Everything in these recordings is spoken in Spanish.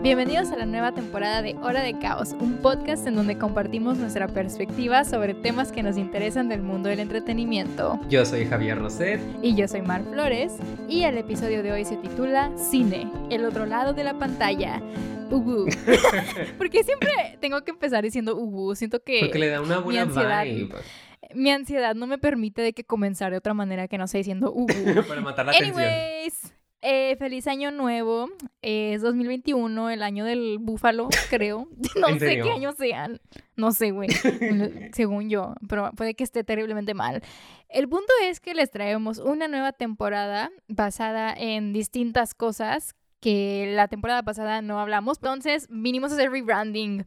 Bienvenidos a la nueva temporada de Hora de Caos, un podcast en donde compartimos nuestra perspectiva sobre temas que nos interesan del mundo del entretenimiento. Yo soy Javier Roset. Y yo soy Mar Flores. Y el episodio de hoy se titula Cine, el otro lado de la pantalla. Ubu. Porque siempre tengo que empezar diciendo Ubu. Siento que. Porque le da una buena mi ansiedad, vibe. Mi ansiedad no me permite de que comenzar de otra manera que no sea diciendo Ubu. Para matar la atención. Eh, feliz año nuevo. Eh, es 2021, el año del búfalo, creo. No ¿En sé serio? qué año sean. No sé, güey. Según yo. Pero puede que esté terriblemente mal. El punto es que les traemos una nueva temporada basada en distintas cosas que la temporada pasada no hablamos. Entonces, vinimos a hacer rebranding.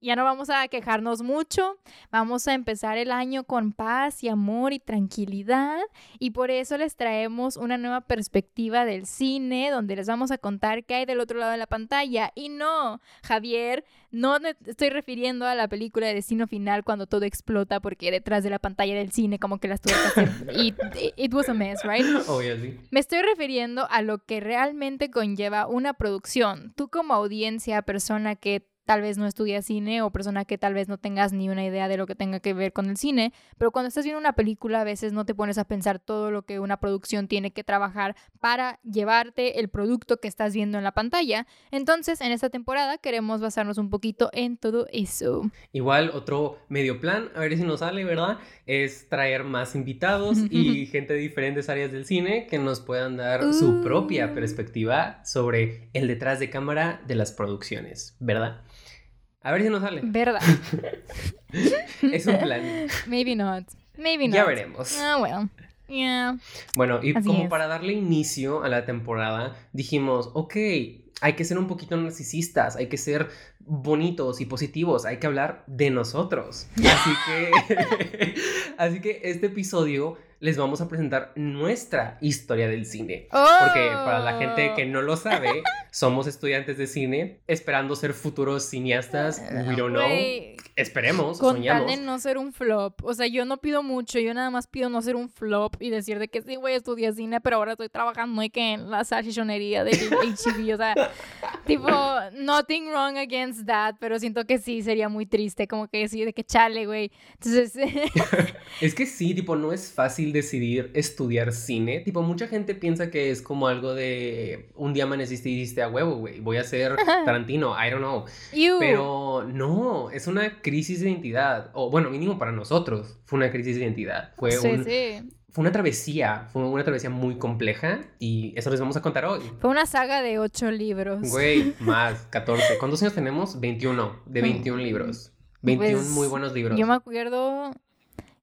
Ya no vamos a quejarnos mucho, vamos a empezar el año con paz y amor y tranquilidad y por eso les traemos una nueva perspectiva del cine donde les vamos a contar qué hay del otro lado de la pantalla. Y no, Javier, no me estoy refiriendo a la película de Destino Final cuando todo explota porque detrás de la pantalla del cine como que las tuercas se- it, it was a mess, right? Sí. Me estoy refiriendo a lo que realmente conlleva una producción. Tú como audiencia, persona que tal vez no estudia cine o persona que tal vez no tengas ni una idea de lo que tenga que ver con el cine, pero cuando estás viendo una película a veces no te pones a pensar todo lo que una producción tiene que trabajar para llevarte el producto que estás viendo en la pantalla. Entonces, en esta temporada queremos basarnos un poquito en todo eso. Igual, otro medio plan, a ver si nos sale, ¿verdad? Es traer más invitados y gente de diferentes áreas del cine que nos puedan dar su Uh. propia perspectiva sobre el detrás de cámara de las producciones, ¿verdad? A ver si nos sale. ¿Verdad? Es un plan. Maybe not. Maybe not. Ya veremos. Ah, well. Yeah. Bueno, y Así como es. para darle inicio a la temporada, dijimos, ok, hay que ser un poquito narcisistas, hay que ser bonitos y positivos, hay que hablar de nosotros. Así que, así que este episodio les vamos a presentar nuestra historia del cine. Porque para la gente que no lo sabe, somos estudiantes de cine esperando ser futuros cineastas. We don't know. Güey, Esperemos, Con soñamos. tal de no ser un flop. O sea, yo no pido mucho, yo nada más pido no ser un flop y decir de que sí, güey, estudié cine, pero ahora estoy trabajando y que en la salchichonería de HB. O sea, tipo, nothing wrong against that, pero siento que sí sería muy triste, como que decir de que chale, güey. Entonces, Es que sí, tipo, no es fácil decidir estudiar cine. Tipo, mucha gente piensa que es como algo de un día amaneciste y dijiste a huevo, güey, voy a ser Tarantino, I don't know. you. Pero no, es una crisis de identidad. O bueno, mínimo para nosotros fue una crisis de identidad. Fue, sí, un- sí. fue una travesía, fue una travesía muy compleja y eso les vamos a contar hoy. Fue una saga de ocho libros. Güey, más 14. ¿Cuántos años tenemos? 21, de 21 libros. 21 Pues, muy buenos libros. Yo me acuerdo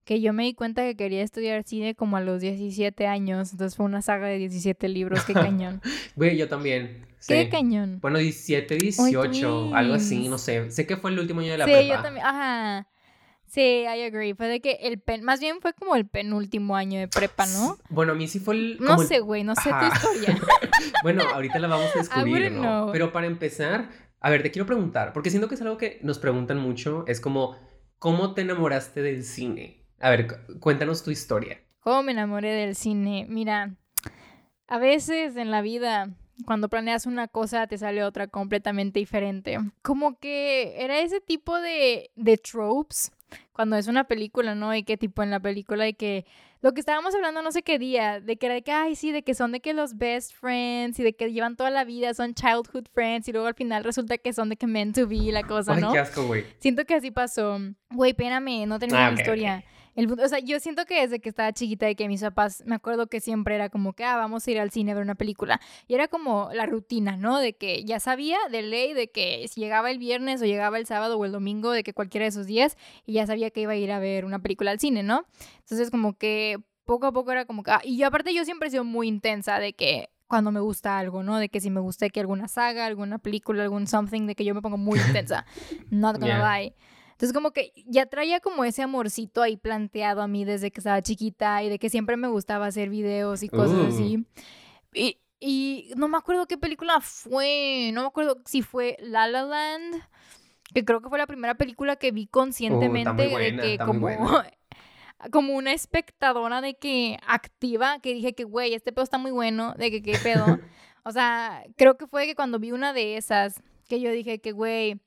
que yo me di cuenta que quería estudiar cine como a los 17 años. Entonces fue una saga de 17 libros. Qué cañón. Güey, yo también. Qué sí. cañón. Bueno, 17, 18, algo así, no sé. Sé que fue el último año de la sí, prepa. yo también. Ajá. Sí, I agree. Fue de que el pen... Más bien fue como el penúltimo año de prepa, ¿no? Bueno, a mí sí fue el... No como sé, güey. No sé Ajá. tu historia. Bueno, ahorita la vamos a descubrir, ¿no? know. Pero para empezar, a ver, te quiero preguntar, porque siento que es algo que nos preguntan mucho, es como, ¿cómo te enamoraste del cine? A ver, cu- cuéntanos tu historia. ¿Cómo me enamoré del cine? Mira, a veces en la vida, cuando planeas una cosa, te sale otra completamente diferente. Como que era ese tipo de, de tropes cuando es una película, ¿no? Y que tipo en la película de que lo que estábamos hablando no sé qué día, de que era de que, ay, sí, de que son de que los best friends y de que llevan toda la vida, son childhood friends y luego al final resulta que son de que meant to be la cosa, Ay, ¿no? qué asco, güey. Siento que así pasó. Güey, espérame, no terminé Ah, mi ok, historia. El o sea, yo siento que desde que estaba chiquita de que mis papás, me acuerdo que siempre era como que, ah, vamos a ir al cine a ver una película. Y era como la rutina, ¿no? De que ya sabía de ley de que si llegaba el viernes o llegaba el sábado o el domingo, de que cualquiera de esos días, y ya sabía que iba a ir a ver una película al cine, ¿no? Entonces como que poco a poco era como que, ah, y yo aparte yo siempre he sido muy intensa de que cuando me gusta algo, ¿no? De que si me gusta que alguna saga, alguna película, algún something, de que yo me pongo muy intensa. Not gonna Yeah. lie. Entonces como que ya traía como ese amorcito ahí planteado a mí desde que estaba chiquita y de que siempre me gustaba hacer videos y cosas Uh. así. Y, y no me acuerdo qué película fue, no me acuerdo si fue La La Land, que creo que fue la primera película que vi conscientemente Uh, buena, de que como como una espectadora de que activa, que dije que, güey, este pedo está muy bueno, de que qué pedo. o sea, creo que fue que cuando vi una de esas, que yo dije que, güey,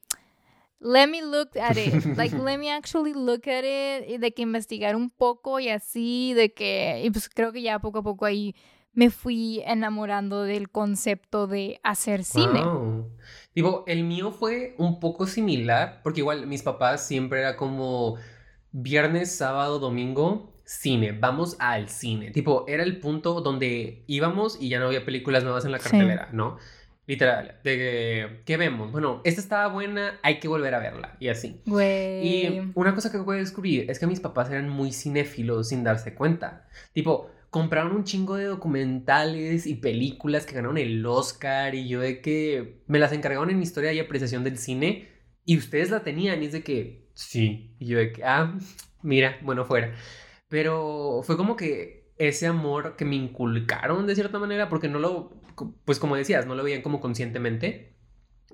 let me look at it, like, let me actually look at it, y de que investigar un poco y así, de que, y pues creo que ya poco a poco ahí me fui enamorando del concepto de hacer cine. Wow. Digo, el mío fue un poco similar, porque igual mis papás siempre era como viernes, sábado, domingo, cine, vamos al cine. Tipo, era el punto donde íbamos y ya no había películas nuevas en la cartelera, ¿no? Literal, de que, ¿qué vemos? Bueno, esta estaba buena, hay que volver a verla, y así. Güey. Y una cosa que voy a descubrir es que mis papás eran muy cinéfilos sin darse cuenta. Tipo, compraron un chingo de documentales y películas que ganaron el Oscar y yo de que me las encargaron en mi historia y apreciación del cine y ustedes la tenían y es de que sí, y yo de que, ah, mira, bueno, fuera. Pero fue como que ese amor que me inculcaron de cierta manera, porque no lo, pues como decías, no lo veían como conscientemente,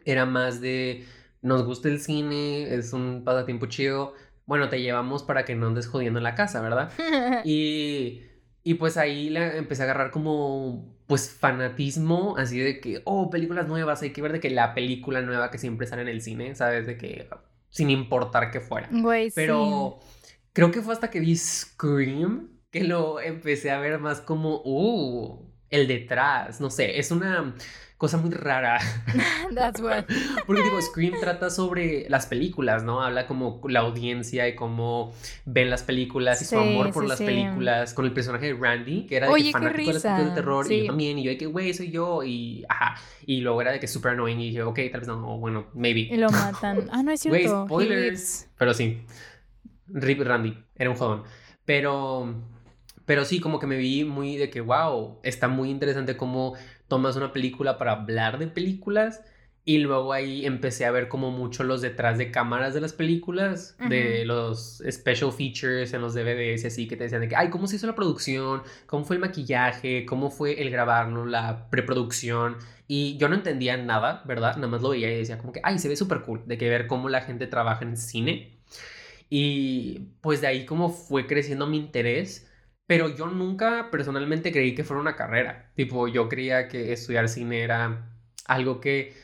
era más de, nos gusta el cine, es un pasatiempo chido, bueno, te llevamos para que no andes jodiendo en la casa, ¿verdad? y, y pues ahí la empecé a agarrar como, pues, fanatismo, así de que, oh, películas nuevas, hay que ver de que la película nueva que siempre sale en el cine, ¿sabes? De que, sin importar que fuera. Güey, Pero creo que fue hasta que vi Scream que lo empecé a ver más como, uh, el detrás, no sé, es una cosa muy rara. That's what. Porque digo, Scream trata sobre las películas, ¿no? Habla como la audiencia y cómo ven las películas y su Sí, amor por sí, las sí. películas con el personaje de Randy, que era de Oye, que fanático de las películas de terror y yo también, y yo de que, güey, soy yo, y ajá, y luego era de que super annoying y dije, ok, tal vez no, bueno, maybe. Y lo matan. Ah, no es Güey, cierto. He spoilers. Pero sí. Rip Randy. Era un jodón. Pero. Pero sí, como que me vi muy de que, wow, está muy interesante cómo tomas una película para hablar de películas. Y luego ahí empecé a ver como mucho los detrás de cámaras de las películas, de los special features en los DVDs y así, que te decían de que, ay, ¿cómo se hizo la producción? ¿Cómo fue el maquillaje? ¿Cómo fue el grabarlo? La preproducción. Y yo no entendía nada, ¿verdad? Nada más lo veía y decía como que, ay, se ve súper cool, de que ver cómo la gente trabaja en cine. Y pues de ahí como fue creciendo mi interés, pero yo nunca personalmente creí que fuera una carrera. Tipo, yo creía que estudiar cine era algo que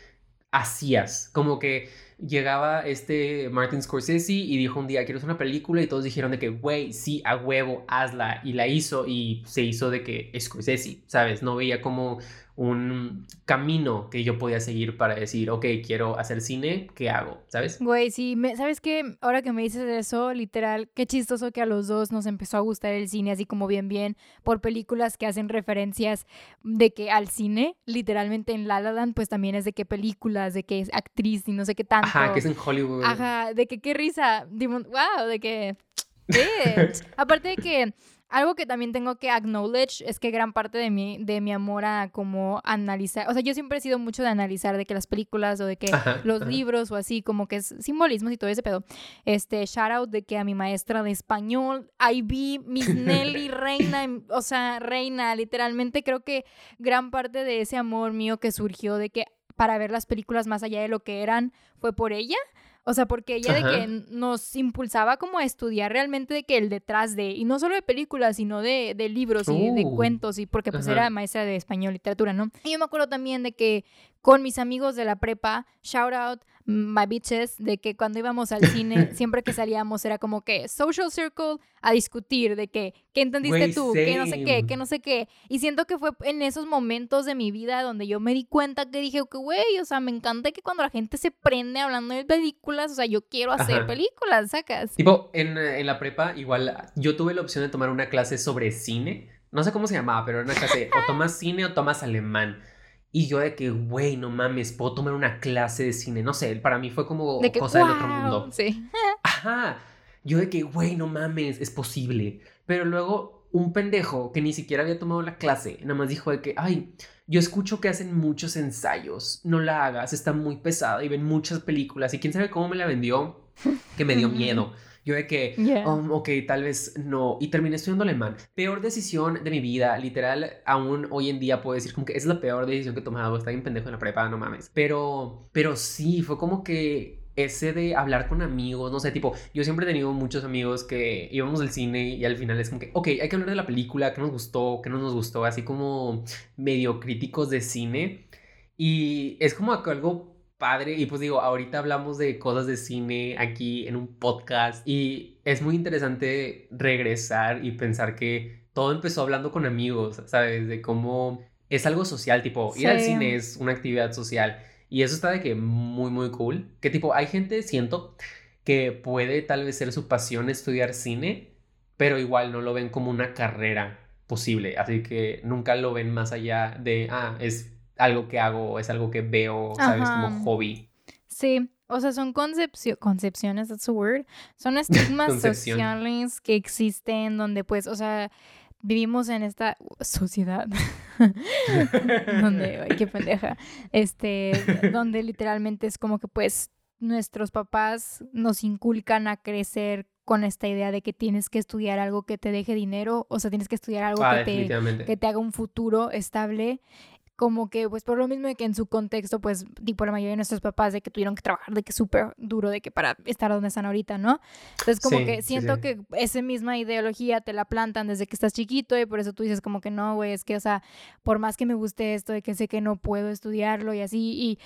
hacías, como que llegaba este Martin Scorsese y dijo un día, quiero hacer una película y todos dijeron de que, güey, sí, a huevo, hazla. Y la hizo y se hizo de que Scorsese, ¿sabes? No veía como un camino que yo podía seguir para decir, ok, quiero hacer cine, ¿qué hago? ¿Sabes? Güey, sí, me- ¿sabes qué? Ahora que me dices eso, literal, qué chistoso que a los dos nos empezó a gustar el cine así como bien bien por películas que hacen referencias de que al cine, literalmente en La La Land pues también es de qué películas, de que es actriz y no sé qué tanto. Ajá, que es en Hollywood. Ajá, de que qué risa, wow, de que bitch. Aparte de que algo que también tengo que acknowledge es que gran parte de mi, de mi amor a como analizar, o sea, yo siempre he sido mucho de analizar de que las películas o de que Ajá, los ajá. libros o así, como que es simbolismos y todo ese pedo. Este, shout out de que a mi maestra de español, vi Miss Nelly, reina, o sea, reina, literalmente creo que gran parte de ese amor mío que surgió de que para ver las películas más allá de lo que eran fue por ella. O sea, porque ella de que nos impulsaba como a estudiar realmente de que el detrás de, y no solo de películas, sino de, de libros y de Uh, cuentos, y porque pues ajá. era maestra de español, literatura, ¿no? Y yo me acuerdo también de que con mis amigos de la prepa, shout out my bitches, de que cuando íbamos al cine, siempre que salíamos era como que social circle a discutir de que, ¿qué entendiste tú? Que no sé qué, que no sé qué. Y siento que fue en esos momentos de mi vida donde yo me di cuenta que dije, que güey, o sea, me encanta que cuando la gente se prende hablando de películas, o sea, yo quiero hacer Ajá. películas, sacas. Tipo, en, en la prepa, igual yo tuve la opción de tomar una clase sobre cine. No sé cómo se llamaba, pero era una clase o tomas cine o tomas alemán. Y yo de que, güey, no mames, puedo tomar una clase de cine. No sé, para mí fue como De que, cosa del otro mundo. Sí. Ajá. Yo de que, güey, no mames, es posible. Pero luego un pendejo que ni siquiera había tomado la clase, nada más dijo de que, ay, yo escucho que hacen muchos ensayos, no la hagas, está muy pesada y ven muchas películas. Y quién sabe cómo me la vendió, que me dio miedo. Yo de que, Yeah. um, ok, tal vez no. Y terminé estudiando alemán. Peor decisión de mi vida, literal, aún hoy en día puedo decir como que es la peor decisión que he tomado. Está bien pendejo en la prepa, no mames. Pero, pero sí, fue como que ese de hablar con amigos, no sé, tipo, yo siempre he tenido muchos amigos que íbamos al cine y al final es como que, ok, hay que hablar de la película, qué nos gustó, qué no nos gustó, así como medio críticos de cine. Y es como algo padre. Y pues digo, ahorita hablamos de cosas de cine aquí en un podcast y es muy interesante regresar y pensar que todo empezó hablando con amigos, ¿sabes? De cómo es algo social, tipo, ir al cine es una actividad social. Y eso está de que muy, muy cool. Que tipo, hay gente, siento, que puede tal vez ser su pasión estudiar cine, pero igual no lo ven como una carrera posible. Así que nunca lo ven más allá de, ah, es algo que hago, es algo que veo, ¿sabes? Como hobby. Sí, o sea, son concepciones, that's a word. Son estigmas sociales que existen donde pues, o sea, vivimos en esta sociedad donde, ay, qué pendeja, este, donde literalmente es como que pues nuestros papás nos inculcan a crecer con esta idea de que tienes que estudiar algo que te deje dinero, o sea, tienes que estudiar algo ah, que, te, que te haga un futuro estable como que pues por lo mismo de que en su contexto pues tipo la mayoría de nuestros papás de que tuvieron que trabajar de que súper duro de que para estar donde están ahorita, ¿no? Entonces como que siento que esa misma ideología te la plantan desde que estás chiquito y por eso tú dices como que no, güey, es que o sea, por más que me guste esto de que sé que no puedo estudiarlo y así y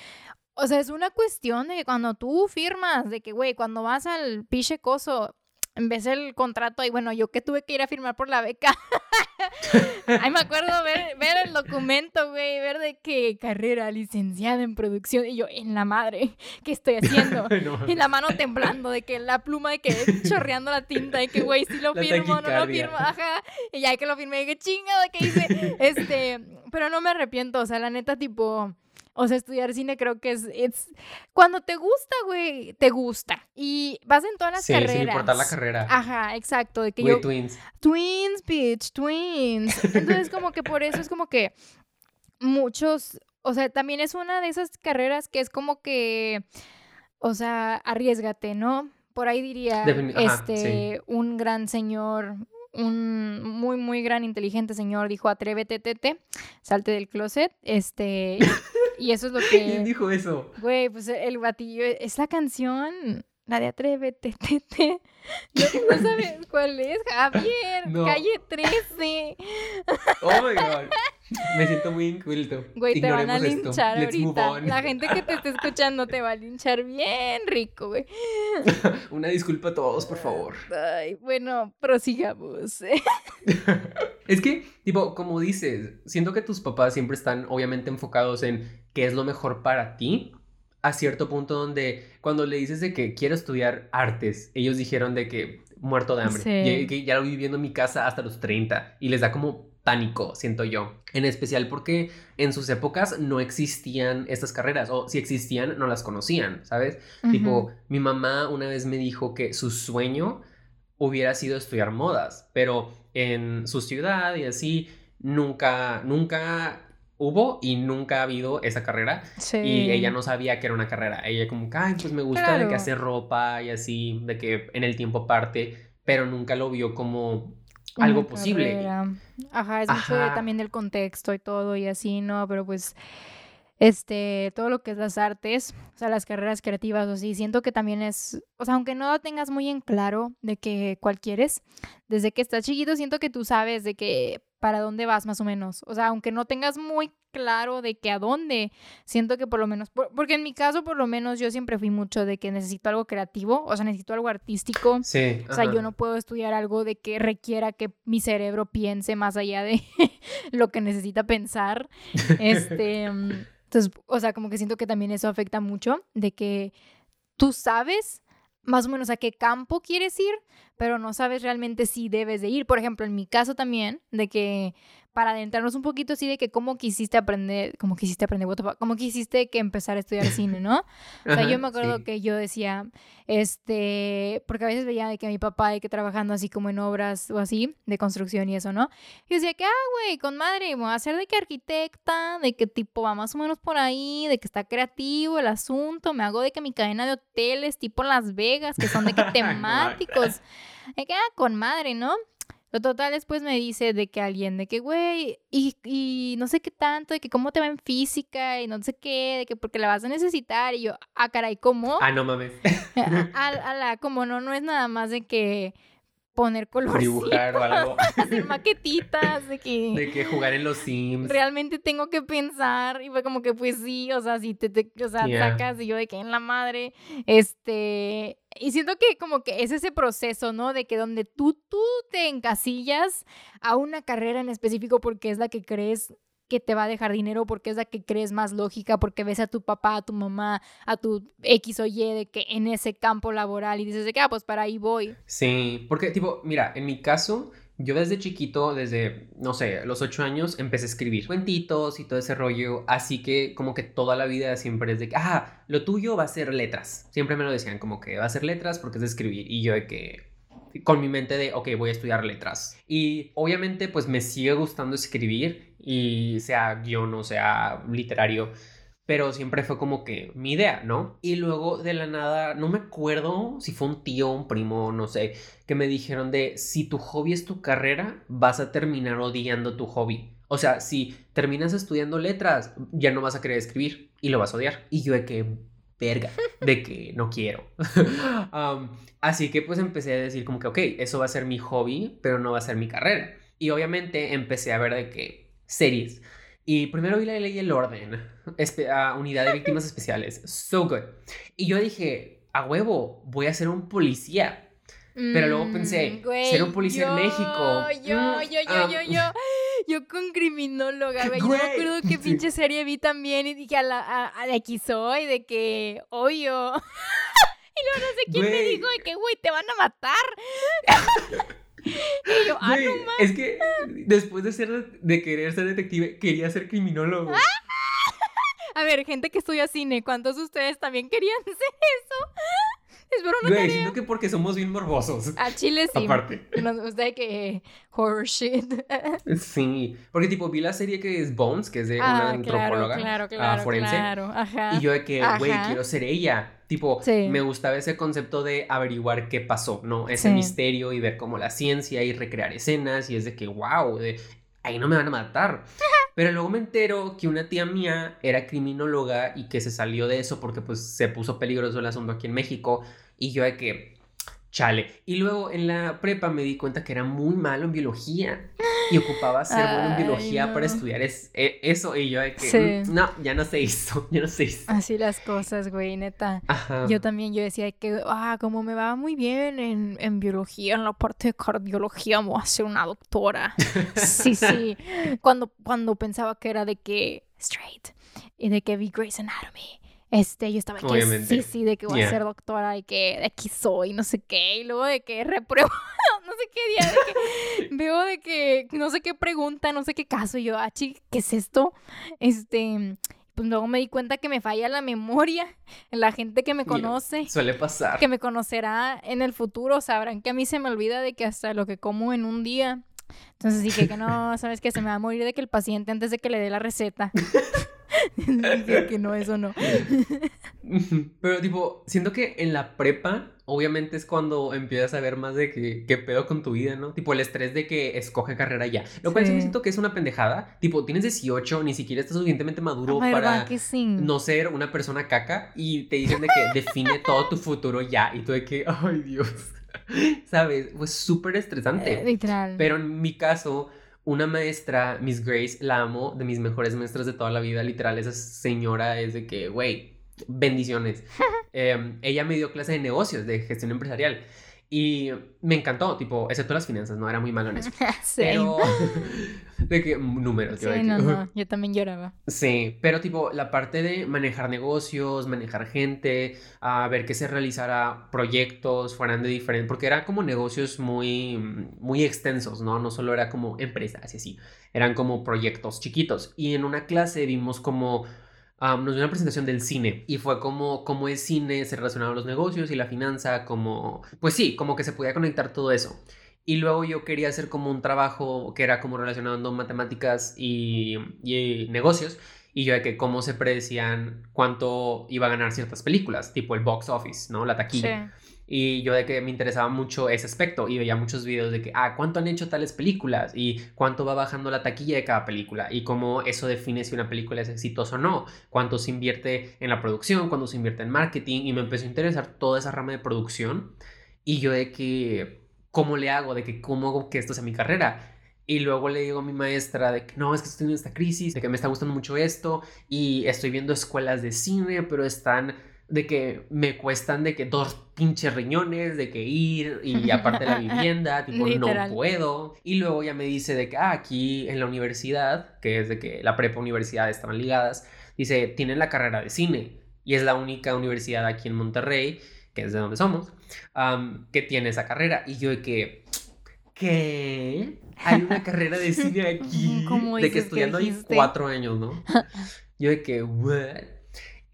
o sea, es una cuestión de que cuando tú firmas, de que, güey, cuando vas al piche coso, en vez del contrato, y bueno, yo que tuve que ir a firmar por la beca. Ay, me acuerdo ver, ver el documento, güey, ver de qué carrera licenciada en producción. Y yo, en la madre, ¿qué estoy haciendo? Y la mano temblando, de que la pluma, de que chorreando la tinta, de que, güey, si lo firmo, no lo firmo, ajá. Y ya que lo firmé, de que de que hice? Este, pero no me arrepiento, o sea, la neta, tipo o sea, estudiar cine creo que es, es cuando te gusta, güey, te gusta. Y vas en todas las carreras. Sí, sin importar la carrera. Ajá, exacto. De que yo, twins. Twins, bitch, twins. Entonces, como que por eso es como que muchos, o sea, también es una de esas carreras que es como que, o sea, arriesgate, ¿no? Por ahí diría, este, un gran señor, un muy, muy gran inteligente señor dijo, atrévete, tete, salte del closet, este, y eso es lo que... ¿Quién dijo eso? Güey, pues el batillo, es la canción, la de atrévete, tete. No, no sabes cuál es, Javier, calle 13. Oh my god. Me siento muy inculto. Güey, te van a linchar ahorita. La gente que te esté escuchando te va a linchar bien rico, güey. Una disculpa a todos, por favor. Ay, bueno, prosigamos. es que, tipo, como dices, siento que tus papás siempre están obviamente enfocados en qué es lo mejor para ti. A cierto punto donde cuando le dices de que quiero estudiar artes, ellos dijeron de que muerto de hambre. Sí. Que ya lo viviendo en mi casa hasta los 30 y les da como pánico, siento yo. En especial porque en sus épocas no existían estas carreras, o si existían, no las conocían, ¿sabes? Tipo, mi mamá una vez me dijo que su sueño hubiera sido estudiar modas, pero en su ciudad y así, nunca, nunca hubo y nunca ha habido esa carrera. Y ella no sabía que era una carrera. Ella como, ay, pues me gusta de que hacer ropa y así, de que en el tiempo parte, pero nunca lo vio como algo posible. Ajá, es mucho también del contexto y todo y así, ¿no? Pero pues, este, todo lo que es las artes, o sea, las carreras creativas o así, siento que también es, o sea, aunque no lo tengas muy en claro de que cuál quieres, desde que estás chiquito siento que tú sabes de que para dónde vas más o menos. O sea, aunque no tengas muy claro de que a dónde, siento que por lo menos, porque en mi caso por lo menos yo siempre fui mucho de que necesito algo creativo, o sea, necesito algo artístico. Sí. O sea, yo no puedo estudiar algo de que requiera que mi cerebro piense más allá de lo que necesita pensar. Este, mm, entonces, o sea, como que siento que también eso afecta mucho, de que tú sabes más o menos a qué campo quieres ir, pero no sabes realmente si debes de ir. Por ejemplo, en mi caso también, de que para adentrarnos un poquito así de que cómo quisiste aprender, cómo quisiste aprender, cómo quisiste que empezar a estudiar cine, ¿no? O sea, yo me acuerdo que yo decía, este, porque a veces veía de que mi papá, de que trabajando así como en obras o así, de construcción y eso, ¿no? Y decía que, ah, güey, con madre, me voy a hacer de que arquitecta, de que tipo va más o menos por ahí, de que está creativo el asunto, me hago de que mi cadena de hoteles tipo Las Vegas, que son de que temáticos, de que, ah, con madre, ¿no? Lo total después me dice de que alguien, de que, güey, y, y, no sé qué tanto, de que cómo te va en física y no sé qué, de que porque la vas a necesitar. Y yo, ah, caray, ¿cómo? Ah, no mames. a, la, como no, no es nada más de que poner color. Dibujar o algo. hacer maquetitas, de que... De que jugar en los Sims. Realmente tengo que pensar, y fue como que, pues sí, o sea, si te, o sea, sacas, y yo de que en la madre, este... Y siento que como que es ese proceso, ¿no? De que donde tú, tú te encasillas a una carrera en específico porque es la que crees que te va a dejar dinero porque es la que crees más lógica, porque ves a tu papá, a tu mamá, a tu X o Y de que en ese campo laboral y dices de que, ah, pues para ahí voy. Sí, porque tipo, mira, en mi caso, yo desde chiquito, desde, no sé, los ocho años, empecé a escribir cuentitos y todo ese rollo, así que como que toda la vida siempre es de que, ah, lo tuyo va a ser letras. Siempre me lo decían como que va a ser letras porque es de escribir y yo de que con mi mente de, ok, voy a estudiar letras. Y obviamente pues me sigue gustando escribir y sea guion o sea literario, pero siempre fue como que mi idea, ¿no? Y luego de la nada, no me acuerdo si fue un tío, un primo, no sé, que me dijeron de, si tu hobby es tu carrera, vas a terminar odiando tu hobby. O sea, si terminas estudiando letras, ya no vas a querer escribir y lo vas a odiar. Y yo de que verga, de que no quiero. así que pues empecé a decir como que, ok, eso va a ser mi hobby, pero no va a ser mi carrera. Y obviamente empecé a ver de que series. Y primero vi la ley y el orden, a unidad de víctimas especiales, so good. Y yo dije, a huevo, voy a ser un policía. Pero luego pensé, mm, ser un policía en México. Yo, mm, yo, yo, yo, yo. Yo con criminóloga, güey. Yo me acuerdo que pinche serie vi también y dije a la, a, a la y de que, obvio. y luego no sé quién me dijo de que, güey, te van a matar. y yo, ah, no Es que después de ser, de querer ser detective, quería ser criminólogo. a ver, gente que estudia cine, ¿cuántos de ustedes también querían hacer eso? Güey, siento que porque somos bien morbosos. A Chile sí. Aparte. Nos gusta que horror shit. sí, porque tipo vi la serie que es Bones, que es de una antropóloga claro, claro, forense. Claro, ajá. Y yo de que, güey, quiero ser ella. Tipo, me gustaba ese concepto de averiguar qué pasó, ¿no? Ese misterio y ver como la ciencia y recrear escenas y es de que, wow, de ahí no me van a matar. Pero luego me entero que una tía mía era criminóloga y que se salió de eso porque pues se puso peligroso el asunto aquí en México y yo de que chale. Y luego en la prepa me di cuenta que era muy malo en biología y ocupaba ser bueno en biología para estudiar es, e, eso. Y yo de que, mm, no, ya no se hizo, ya no se hizo. Así las cosas, güey, neta. Yo también, yo decía que, ah, como me va muy bien en, en biología, en la parte de cardiología, voy a ser una doctora. sí, sí. Cuando, cuando pensaba que era de que straight y de que vi Grey's Anatomy este, yo estaba que sí, sí, de que voy a ser doctora y que de aquí soy, no sé qué, y luego de que repruebo, no sé qué día, de que veo de que no sé qué pregunta, no sé qué caso, y yo, ah, ¿qué es esto? Este, pues luego me di cuenta que me falla la memoria. La gente que me conoce. suele pasar. Que me conocerá en el futuro sabrán que a mí se me olvida de que hasta lo que como en un día. Entonces dije que no, sabes que se me va a morir de que el paciente antes de que le dé la receta. que no, eso no. Pero tipo, siento que en la prepa, obviamente es cuando empiezas a ver más de que, qué pedo con tu vida, ¿no? Tipo, el estrés de que escoge carrera ya. Lo cual sí. siento que es una pendejada. Tipo, tienes 18, ni siquiera estás suficientemente maduro para no ser una persona caca y te dicen de que define todo tu futuro ya. Y tú de que, ay Dios. ¿Sabes? Fue súper estresante. Eh, literal. Pero en mi caso una maestra, Miss Grace, la amo, de mis mejores maestras de toda la vida, literal, esa señora es de que, güey, bendiciones. Em, ella me dio clase de negocios, de gestión empresarial. Y me encantó, tipo, excepto las finanzas, no era muy malo en eso. sí. Pero, de que números. Sí, no, no, yo también lloraba. Sí, pero tipo, la parte de manejar negocios, manejar gente, a ver que se realizara proyectos, fueran de diferente, porque eran como negocios muy, muy extensos, ¿no? No solo era como empresas y así, eran como proyectos chiquitos. Y en una clase vimos como nos dio una presentación del cine y fue como, como el cine se relacionaba a los negocios y la finanza, como, pues sí, como que se podía conectar todo eso. Y luego yo quería hacer como un trabajo que era como relacionando matemáticas y, y negocios. Y yo de que cómo se predecían cuánto iba a ganar ciertas películas, tipo el box office, ¿no? La taquilla. Y yo de que me interesaba mucho ese aspecto y veía muchos videos de que, ah, ¿cuánto han hecho tales películas? Y cuánto va bajando la taquilla de cada película y cómo eso define si una película es exitosa o no, cuánto se invierte en la producción, cuánto se invierte en marketing y me empezó a interesar toda esa rama de producción y yo de que ¿cómo le hago? De que, ¿cómo hago que esto sea mi carrera? Y luego le digo a mi maestra de que no, es que estoy teniendo esta crisis, de que me está gustando mucho esto y estoy viendo escuelas de cine, pero están de que me cuestan de que dos pinches riñones, de que ir y aparte la vivienda, tipo no puedo. Y luego ya me dice de que ah, aquí en la universidad, que es de que la prepa universidad estaban ligadas, dice, tienen la carrera de cine y es la única universidad aquí en Monterrey, que es de donde somos, que tiene esa carrera. Y yo de que, ¿qué? Hay una carrera de cine aquí, de que estudiando ahí cuatro años, ¿no? Yo de que, ¿what?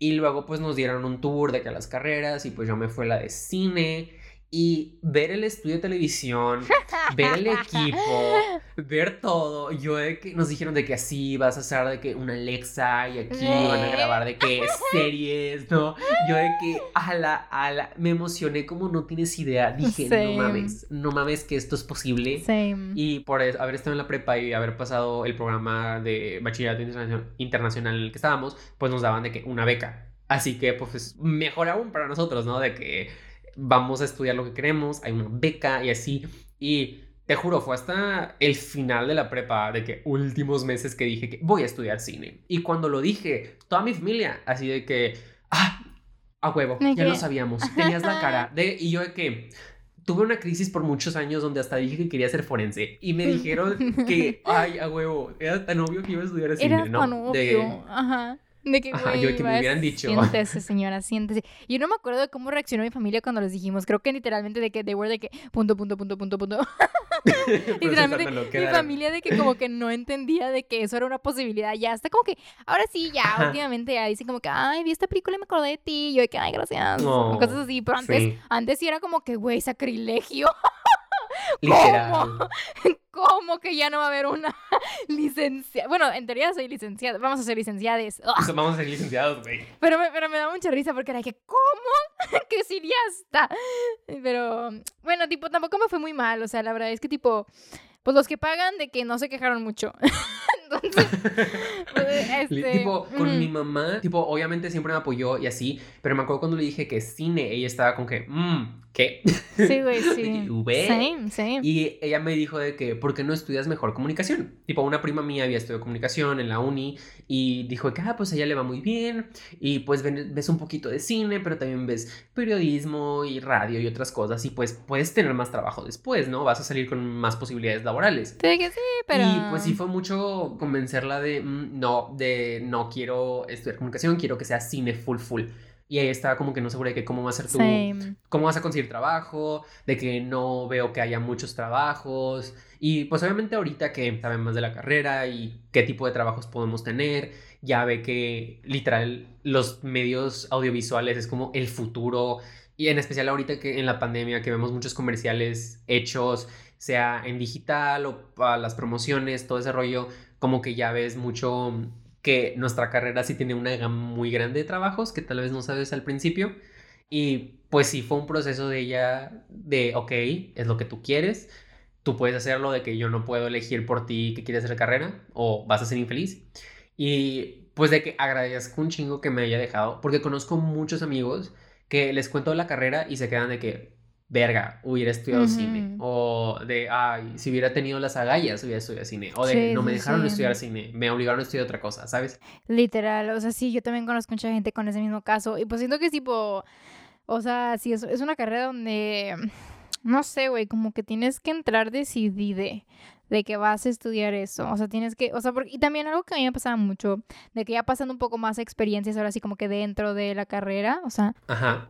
Y luego pues nos dieron un tour de que las carreras y pues yo me fui la de cine y ver el estudio de televisión, ver el equipo, ver todo. Yo de que nos dijeron de que así vas a hacer de que una Alexa y aquí van a grabar de que series, ¿no? Yo de que ala, ala, me emocioné como no tienes idea. Dije, no mames, no mames que esto es posible. Y por haber estado en la prepa y haber pasado el programa de bachillerato internacional en el que estábamos, pues nos daban de que una beca. Así que pues mejor aún para nosotros, ¿no? De que vamos a estudiar lo que queremos, hay una beca y así. Y te juro, fue hasta el final de la prepa, de que últimos meses que dije que voy a estudiar cine. Y cuando lo dije, toda mi familia, así de que, ah, a huevo, ya lo sabíamos, tenías la cara de, y yo de que tuve una crisis por muchos años donde hasta dije que quería ser forense y me dijeron que, ay, a huevo, era tan obvio que iba a estudiar cine, era ¿no? Tan obvio. Ajá. De que, Ajá, yo que me hubieran dicho. Siéntese, señora, siéntese. Yo no me acuerdo de cómo reaccionó mi familia cuando les dijimos. Creo que literalmente de que they were de que punto, punto, punto, punto, punto. literalmente mi familia de que como que no entendía de que eso era una posibilidad. Ya hasta como que, ahora sí, ya, últimamente ya dicen como que, ay, vi esta película y me acordé de ti. Y yo de que, ay, gracias. cosas así. Pero antes, antes sí era como que, güey, sacrilegio. Literal. ¿Cómo? que ya no va a haber una licencia? Bueno, en teoría soy licenciada. Vamos a ser licenciadas. Vamos a ser licenciados, güey. Pero me, pero me da mucha risa porque era que, ¿cómo? que está. Pero, bueno, tipo, tampoco me fue muy mal. O sea, la verdad es que, tipo, pues los que pagan de que no se quejaron mucho. Entonces, pues, este, tipo, con mi mamá, tipo, obviamente siempre me apoyó y así, pero me acuerdo cuando le dije que cine, ella estaba con que, mmm, ¿qué? Sí, güey, sí. Same, same. Y ella me dijo de que, ¿por qué no estudias mejor comunicación? Tipo, una prima mía había estudiado comunicación en la uni y dijo que, ah, pues a ella le va muy bien y pues ves un poquito de cine, pero también ves periodismo y radio y otras cosas y pues puedes tener más trabajo después, ¿no? Vas a salir con más posibilidades laborales. Sí, que sí, pero... Y pues sí fue mucho convencerla de, mm, no, de no quiero estudiar comunicación, quiero que sea cine full full. Y ahí estaba como que no segura de que cómo va a ser tu... Cómo vas a conseguir trabajo, de que no veo que haya muchos trabajos. Y pues obviamente ahorita que saben más de la carrera y qué tipo de trabajos podemos tener, ya ve que literal los medios audiovisuales es como el futuro. Y en especial ahorita que en la pandemia que vemos muchos comerciales hechos, sea en digital o para las promociones, todo ese rollo, como que ya ves mucho que nuestra carrera sí tiene una gama muy grande de trabajos que tal vez no sabes al principio. Y pues sí fue un proceso de ella de, ok, es lo que tú quieres, tú puedes hacerlo, de que yo no puedo elegir por ti que quieres hacer carrera o vas a ser infeliz. Y pues de que agradezco un chingo que me haya dejado, porque conozco muchos amigos que les cuento la carrera y se quedan de que, verga, hubiera estudiado cine. O de, ay, si hubiera tenido las agallas, hubiera estudiado cine. O de, no me dejaron estudiar cine, me obligaron a estudiar otra cosa, ¿sabes? Literal, o sea, sí, yo también conozco mucha gente con ese mismo caso. Y pues siento que es tipo, o sea, sí, es, es una carrera donde, no sé, güey, como que tienes que entrar decidide de que vas a estudiar eso. O sea, tienes que, o sea, porque, y también algo que a mí me pasaba mucho, de que ya pasando un poco más experiencias ahora sí como que dentro de la carrera, o sea,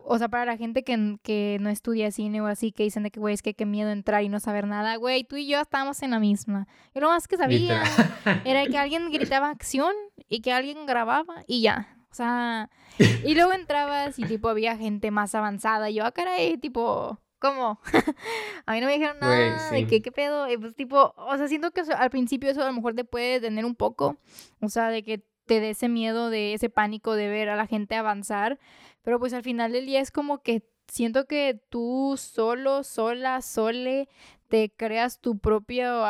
o sea, para la gente que, que no estudia cine o así, que dicen de que, güey, es que qué miedo entrar y no saber nada, güey, tú y yo estábamos en la misma. Y lo más que sabía era que alguien gritaba acción y que alguien grababa y ya. O sea, y luego entrabas y tipo había gente más avanzada. Y yo, ah, caray, tipo, ¿Cómo? a mí no me dijeron nada de qué, qué pedo. Y pues tipo, o sea, siento que al principio eso a lo mejor te puede detener un poco. O sea, de que te dé ese miedo, de ese pánico de ver a la gente avanzar. Pero pues al final del día es como que siento que tú solo, sola, sole, te creas tu propio,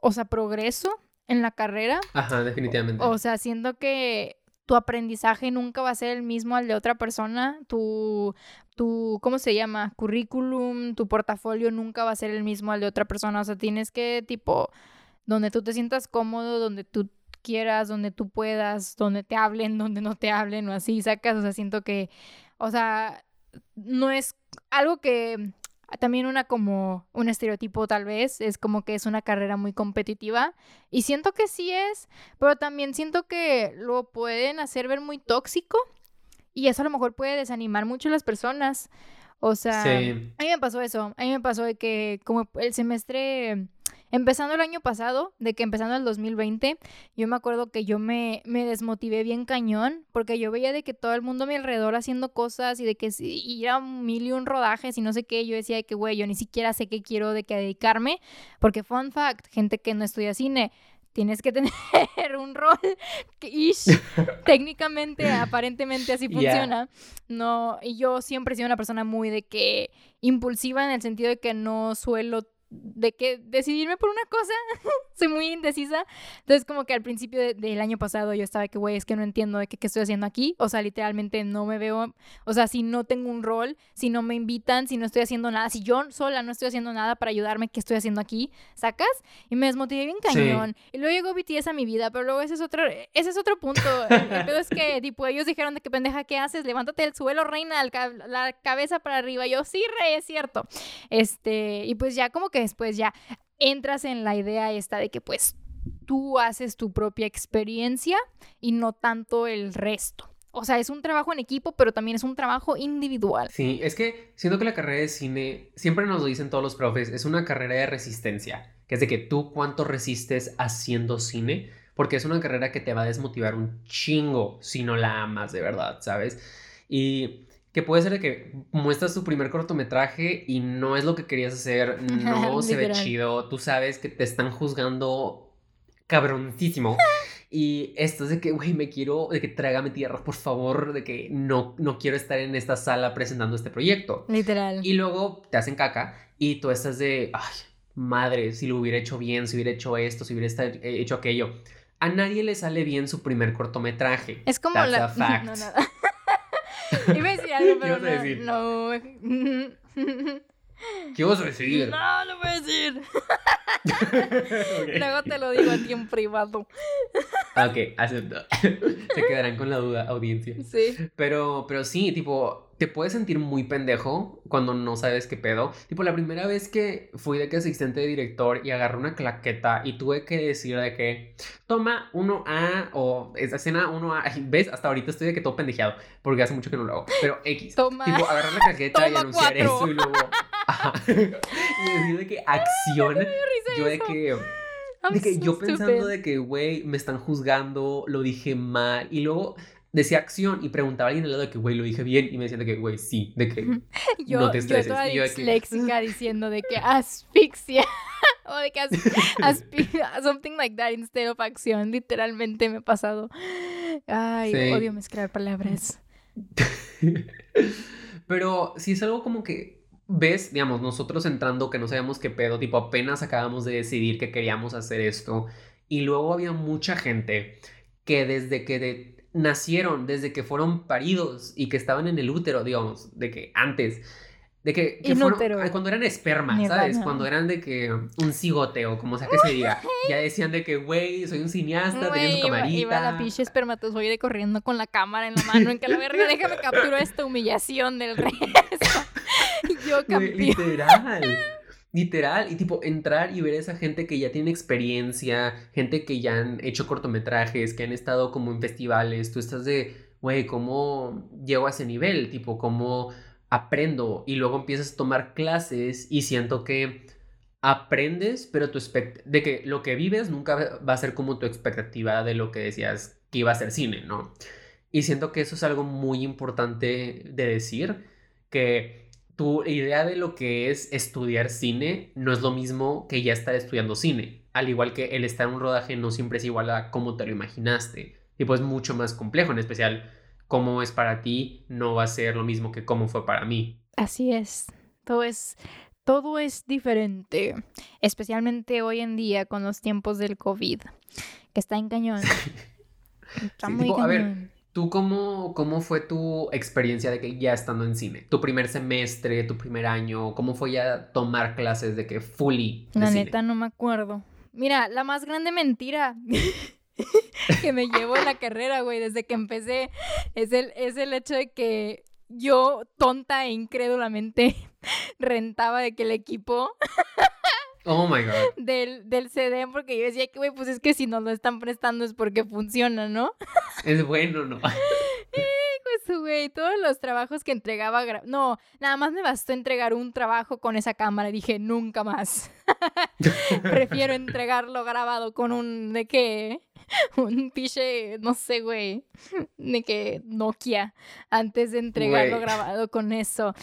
o sea, progreso en la carrera. Ajá, definitivamente. O, sea, siento que tu aprendizaje nunca va a ser el mismo al de otra persona, tu, tu, ¿cómo se llama? Currículum, tu portafolio nunca va a ser el mismo al de otra persona, o sea, tienes que, tipo, donde tú te sientas cómodo, donde tú quieras, donde tú puedas, donde te hablen, donde no te hablen o así, sacas, o sea, siento que, o sea, no es algo que también una como un estereotipo tal vez, es como que es una carrera muy competitiva. Y siento que sí es, pero también siento que lo pueden hacer ver muy tóxico y eso a lo mejor puede desanimar mucho a las personas. O sea, a mí me pasó eso, a mí me pasó de que como el semestre Empezando el año pasado, de que empezando el 2020, yo me acuerdo que yo me, me desmotivé bien cañón, porque yo veía de que todo el mundo a mi alrededor haciendo cosas y de que ir a mil y un rodajes y no sé qué, yo decía de que, güey, yo ni siquiera sé qué quiero de qué dedicarme, porque fun fact, gente que no estudia cine, tienes que tener un rol que técnicamente, aparentemente así funciona. No, y yo siempre he sido una persona muy de que impulsiva en el sentido de que no suelo de que decidirme por una cosa, soy muy indecisa. Entonces como que al principio del año pasado yo estaba que, güey, es que no entiendo de qué, qué, estoy haciendo aquí. O sea, literalmente no me veo, o sea, si no tengo un rol, si no me invitan, si no estoy haciendo nada, si yo sola no estoy haciendo nada para ayudarme, ¿qué estoy haciendo aquí? ¿Sacas? Y me desmotivé bien cañón. Y luego llegó BTS a mi vida, pero luego ese es otro, ese es otro punto. El, pedo es que, tipo, ellos dijeron de que pendeja, ¿qué haces? Levántate del suelo, reina, la cabeza para arriba. yo, sí, rey, es cierto. Este, y pues ya como que después ya entras en la idea esta de que pues tú haces tu propia experiencia y no tanto el resto. O sea, es un trabajo en equipo, pero también es un trabajo individual. Sí, es que siento que la carrera de cine, siempre nos lo dicen todos los profes, es una carrera de resistencia, que es de que tú cuánto resistes haciendo cine, porque es una carrera que te va a desmotivar un chingo si no la amas de verdad, ¿sabes? Y que puede ser de que muestras tu primer cortometraje y no es lo que querías hacer, no se ve chido, tú sabes que te están juzgando cabroncísimo. Y esto es de que, güey, me quiero, de que trágame tierra, por favor, de que no, no quiero estar en esta sala presentando este proyecto. Literal. Y luego te hacen caca y tú estás de, ay, madre, si lo hubiera hecho bien, si hubiera hecho esto, si hubiera hecho aquello. A nadie le sale bien su primer cortometraje. Es como la... No, no. Iba a algo, pero ¿Qué a decir? no. ¿Qué vas a decir? No, no voy a decir. Luego te lo digo a ti en privado. Ok, acepto. Se quedarán con la duda, audiencia. Sí. Pero, pero sí, tipo, te puedes sentir muy pendejo cuando no sabes qué pedo. Tipo, la primera vez que fui de que asistente de director y agarré una claqueta y tuve que decir de que toma 1A o esa escena 1A. ¿Ves? Hasta ahorita estoy de que todo pendejeado porque hace mucho que no lo hago. Pero X. Toma. Tipo, agarrar la claqueta y anunciar eso y luego. y decir de que acción. Yo de que. de que yo pensando de que, güey, me están juzgando, lo dije mal. Y luego decía acción y preguntaba a alguien al lado de que, güey, lo dije bien. Y me decían de que, güey, sí, de que yo, no te estreses. Yo toda y disléxica diciendo de que asfixia. o de que asfixia, something like that instead of acción. Literalmente me ha pasado. Ay, odio mezclar palabras. Pero si es algo como que ves, digamos, nosotros entrando que no sabíamos qué pedo, tipo apenas acabamos de decidir que queríamos hacer esto y luego había mucha gente que desde que de nacieron desde que fueron paridos y que estaban en el útero, digamos, de que antes, de que, cuando eran esperma, ¿sabes? Cuando eran de que un cigote o como sea que se diga, ya decían de que, güey, soy un cineasta, tenía su camarita. Iba la pinche espermatozoide corriendo con la cámara en la mano, en que la verga, déjame capturar esta humillación del resto. Yo campeón. Literal. Literal, y tipo entrar y ver a esa gente que ya tiene experiencia, gente que ya han hecho cortometrajes, que han estado como en festivales, tú estás de, güey, ¿cómo llego a ese nivel? Tipo, ¿cómo aprendo? Y luego empiezas a tomar clases y siento que aprendes, pero tu de que lo que vives nunca va a ser como tu expectativa de lo que decías que iba a ser cine, ¿no? Y siento que eso es algo muy importante de decir, que tu idea de lo que es estudiar cine no es lo mismo que ya estar estudiando cine. Al igual que el estar en un rodaje no siempre es igual a cómo te lo imaginaste. Y pues mucho más complejo, en especial cómo es para ti no va a ser lo mismo que cómo fue para mí. Así es. Todo es todo es diferente, especialmente hoy en día con los tiempos del COVID, que está en cañón. Está muy cañón. A ver, ¿Tú cómo, cómo fue tu experiencia de que ya estando en cine? Tu primer semestre, tu primer año, ¿cómo fue ya tomar clases de que fully? la neta no me acuerdo. Mira, la más grande mentira que me llevó en la carrera, güey, desde que empecé, es el, es el hecho de que yo, tonta e incrédulamente, rentaba de que el equipo Oh my God. Del, del CD, porque yo decía que, güey, pues es que si nos lo están prestando es porque funciona, ¿no? Es bueno, ¿no? pues, güey, todos los trabajos que entregaba. No, nada más me bastó entregar un trabajo con esa cámara. Dije, nunca más. Prefiero entregarlo grabado con un. ¿De qué? un piche, no sé, güey, de que Nokia, antes de entregarlo grabado con eso.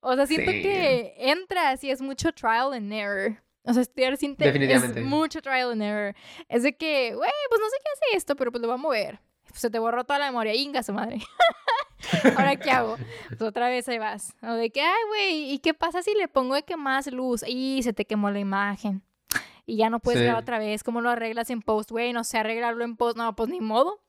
O sea, siento que entras y es mucho trial and error. O sea, estudiar sin es mucho trial and error. Es de que, güey, pues no sé qué hace esto, pero pues lo voy a mover. Pues se te borró toda la memoria, inga su madre. Ahora, ¿qué hago? Pues otra vez ahí vas. O de que, ay, güey, ¿y qué pasa si le pongo de que más luz? Y se te quemó la imagen. Y ya no puedes grabar otra vez. ¿Cómo lo arreglas en post? Güey, no sé arreglarlo en post. No, pues ni modo.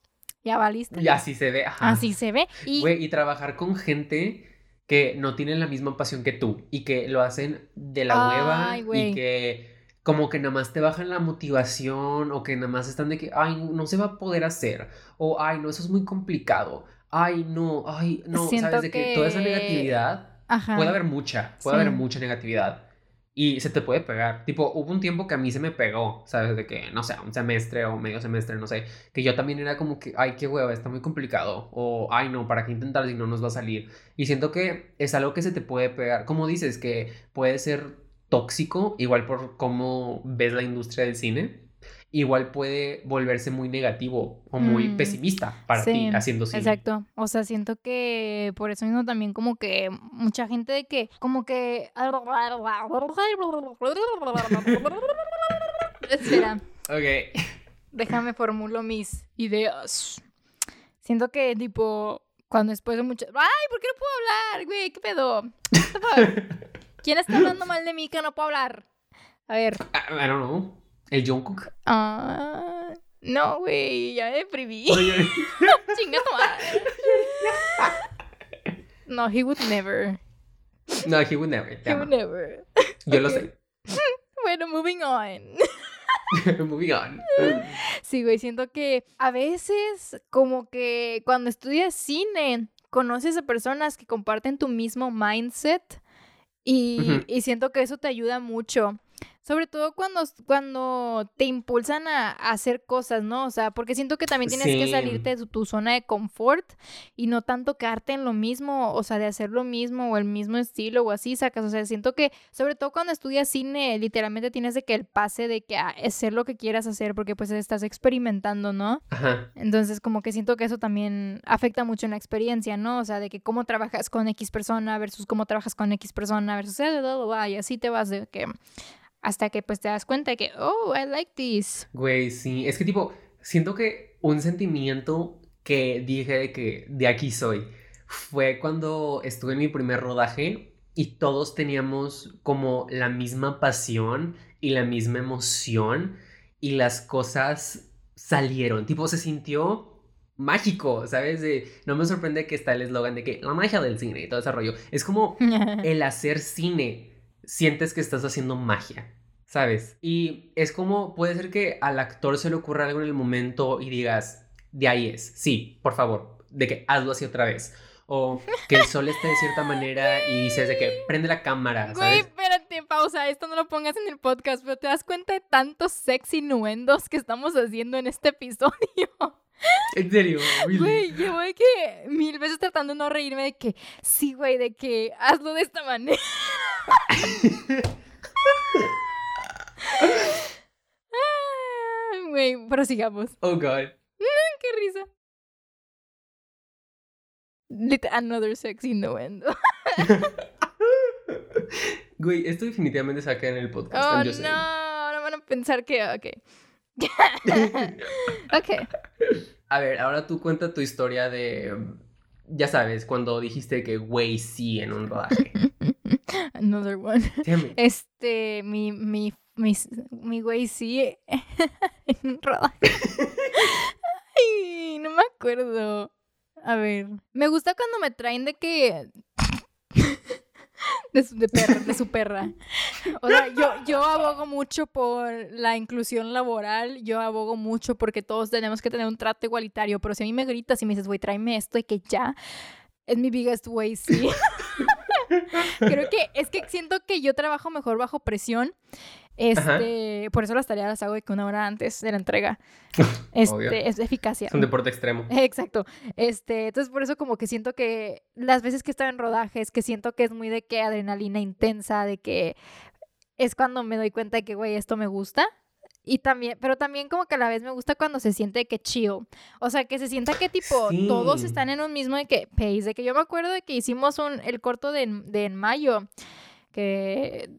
Ya va listo. Y así se ve. Así se ve. Y... Güey, y trabajar con gente que no tienen la misma pasión que tú y que lo hacen de la hueva y que como que nada más te bajan la motivación o que nada más están de que, ay, no se va a poder hacer o, ay, no, eso es muy complicado, ay, no, ay, no, sabes de que... toda esa negatividad puede haber mucha, puede haber mucha negatividad y se te puede pegar. Tipo, hubo un tiempo que a mí se me pegó, ¿sabes? De que, no sé, un semestre o medio semestre, no sé, que yo también era como que, ay, qué hueva, está muy complicado. O, ay, no, ¿para qué intentar si no nos va a salir? Y siento que es algo que se te puede pegar. Como dices, que puede ser tóxico, igual por cómo ves la industria del cine igual puede volverse muy negativo o muy mm, pesimista para ti haciendo cine. Exacto. O sea, siento que por eso mismo también como que mucha gente de que como que Espera. Ok. Déjame formulo mis ideas. Siento que tipo cuando después de mucho Ay, ¿por qué no puedo hablar, güey? ¿Qué pedo? ¿Quién está hablando mal de mí que no puedo hablar? A ver. I, I don't know. ¿El Jungkook? Ah, no, güey, ya me deprimí. Chinga tu madre. no, he would never. No, he would never. He would never. Yo lo sé. bueno, moving on. moving on. Sí, güey, siento que a veces como que cuando estudias cine conoces a personas que comparten tu mismo mindset y, y siento que eso te ayuda mucho. Sobre todo cuando, cuando te impulsan a, hacer cosas, ¿no? O sea, porque siento que también tienes que salirte de tu, zona de confort y no tanto quedarte en lo mismo, o sea, de hacer lo mismo o el mismo estilo o así, sacas. O sea, siento que, sobre todo cuando estudias cine, literalmente tienes de que el pase de que ah, hacer lo que quieras hacer porque pues estás experimentando, ¿no? Ajá. Entonces, como que siento que eso también afecta mucho en la experiencia, ¿no? O sea, de que cómo trabajas con X persona versus cómo trabajas con X persona versus, y así te vas de que hasta que pues te das cuenta de que, oh, I like this. Güey, sí, es que tipo, siento que un sentimiento que dije de que de aquí soy fue cuando estuve en mi primer rodaje y todos teníamos como la misma pasión y la misma emoción y las cosas salieron, tipo se sintió mágico, ¿sabes? De, no me sorprende que está el eslogan de que la magia del cine y todo ese rollo. Es como el hacer cine sientes que estás haciendo magia, ¿sabes? Y es como, puede ser que al actor se le ocurra algo en el momento y digas, de ahí es, sí, por favor, de que hazlo así otra vez. O que el sol esté de cierta manera y dices de que prende la cámara, ¿sabes? Güey, espérate, pausa, esto no lo pongas en el podcast, pero te das cuenta de tantos sexy nuendos que estamos haciendo en este episodio. ¿En serio? Güey, llevo de que mil veces tratando de no reírme de que, sí, güey, de que hazlo de esta manera. Güey, prosigamos. Oh, God. Qué risa. Another sexy innuendo. Güey, esto definitivamente saca en el podcast. Oh, no, ahora van a pensar que. Ok. ok. A ver, ahora tú cuenta tu historia de. Ya sabes, cuando dijiste que güey sí en un rodaje. Another one. Este, mi, mi, mi, mi güey sí en un rodaje. Ay, no me acuerdo. A ver, me gusta cuando me traen de que... De su, de, perra, de su perra. O sea, yo, yo abogo mucho por la inclusión laboral, yo abogo mucho porque todos tenemos que tener un trato igualitario, pero si a mí me gritas y me dices, güey, tráeme esto y que ya, es mi biggest way, sí. Creo que es que siento que yo trabajo mejor bajo presión. Este, por eso las tareas las hago de que una hora antes de la entrega. Este, es eficacia. Es un deporte extremo. Exacto. Este, entonces por eso como que siento que las veces que estaba en rodajes, que siento que es muy de que adrenalina intensa, de que es cuando me doy cuenta de que, güey, esto me gusta. Y también, pero también como que a la vez me gusta cuando se siente que chill. O sea, que se sienta que tipo todos están en un mismo de que pace. De que yo me acuerdo de que hicimos un, el corto de, de en mayo. Que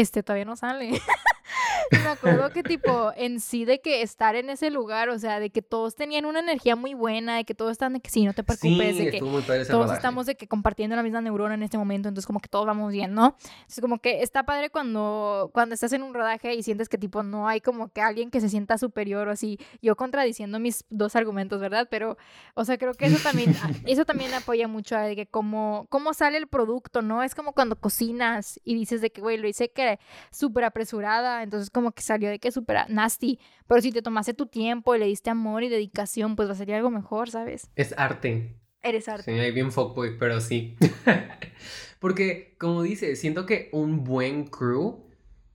este todavía no sale. me acuerdo que tipo en sí de que estar en ese lugar, o sea, de que todos tenían una energía muy buena, de que todos están de que sí, no te preocupes, de que todos estamos de que compartiendo la misma neurona en este momento, entonces como que todos vamos bien, ¿no? Entonces como que está padre cuando cuando estás en un rodaje y sientes que tipo no hay como que alguien que se sienta superior o así, yo contradiciendo mis dos argumentos, ¿verdad? Pero o sea, creo que eso también eso también apoya mucho a de que cómo cómo sale el producto, ¿no? Es como cuando cocinas y dices de que güey, lo hice que súper apresurada, entonces como que salió de que súper nasty, pero si te tomaste tu tiempo y le diste amor y dedicación, pues va a salir algo mejor, ¿sabes? Es arte. Eres arte. Sí, hay bien fuckboy, pero sí. Porque, como dice, siento que un buen crew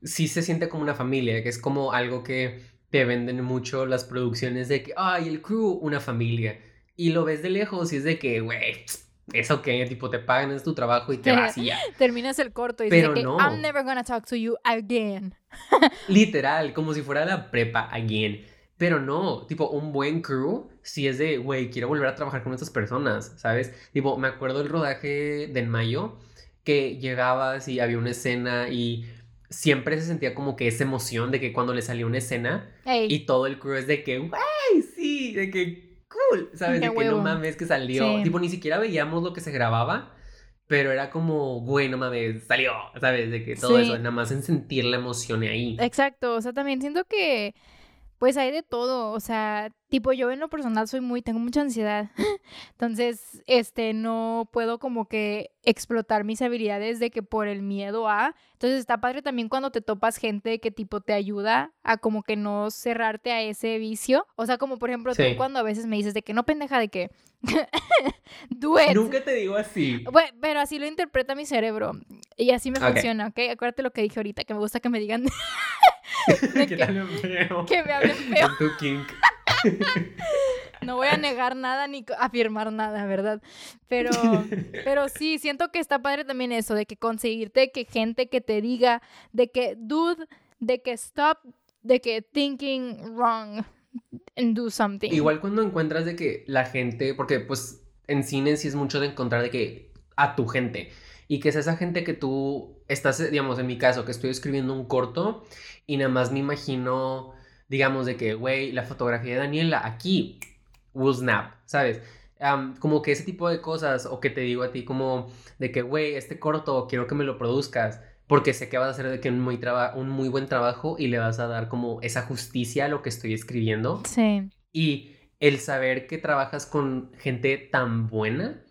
sí se siente como una familia, que es como algo que te venden mucho las producciones de que, ay, el crew, una familia. Y lo ves de lejos y es de que, güey, eso que tipo te pagan es tu trabajo y te vas y ya. Terminas el corto y dices que I'm never gonna talk to you again. Literal, como si fuera la prepa again. Pero no, tipo, un buen crew si es de, güey, quiero volver a trabajar con estas personas, ¿sabes? Tipo, me acuerdo del rodaje de En Mayo, que llegabas y había una escena y siempre se sentía como que esa emoción de que cuando le salió una escena y todo el crew es de que, güey, sí, de que cool, ¿sabes? de que no mames que salió. Tipo, ni siquiera veíamos lo que se grababa, pero era como, güey, no mames, salió, ¿sabes? De que todo eso, nada más en sentir la emoción ahí. Exacto, o sea, también siento que, pues hay de todo, o sea, tipo yo en lo personal soy muy, tengo mucha ansiedad, entonces, este, no puedo como que explotar mis habilidades de que por el miedo a, entonces está padre también cuando te topas gente que tipo te ayuda a como que no cerrarte a ese vicio, o sea, como por ejemplo tú cuando a veces me dices de que no pendeja de que, Nunca te digo así. Bueno, pero así lo interpreta mi cerebro y así me funciona, ¿ok? Acuérdate lo que dije ahorita, que me gusta que me digan... que, que, que me hablen feo. tu kink. No voy a negar nada ni afirmar nada, ¿verdad? Pero, pero sí, siento que está padre también eso, de que conseguirte que gente que te diga de que, dude, de que stop, de que thinking wrong and do something. Igual cuando encuentras de que la gente, porque pues en cine sí es mucho de encontrar de que a tu gente y que es esa gente que tú estás, digamos, en mi caso, que estoy escribiendo un corto y nada más me imagino digamos, de que, güey, la fotografía de Daniela aquí, will snap, ¿sabes? como que ese tipo de cosas, o que te digo a ti como de que, güey, este corto quiero que me lo produzcas, porque sé que vas a hacer de que un muy, un muy buen trabajo y le vas a dar como esa justicia a lo que estoy escribiendo. Sí. Y el saber que trabajas con gente tan buena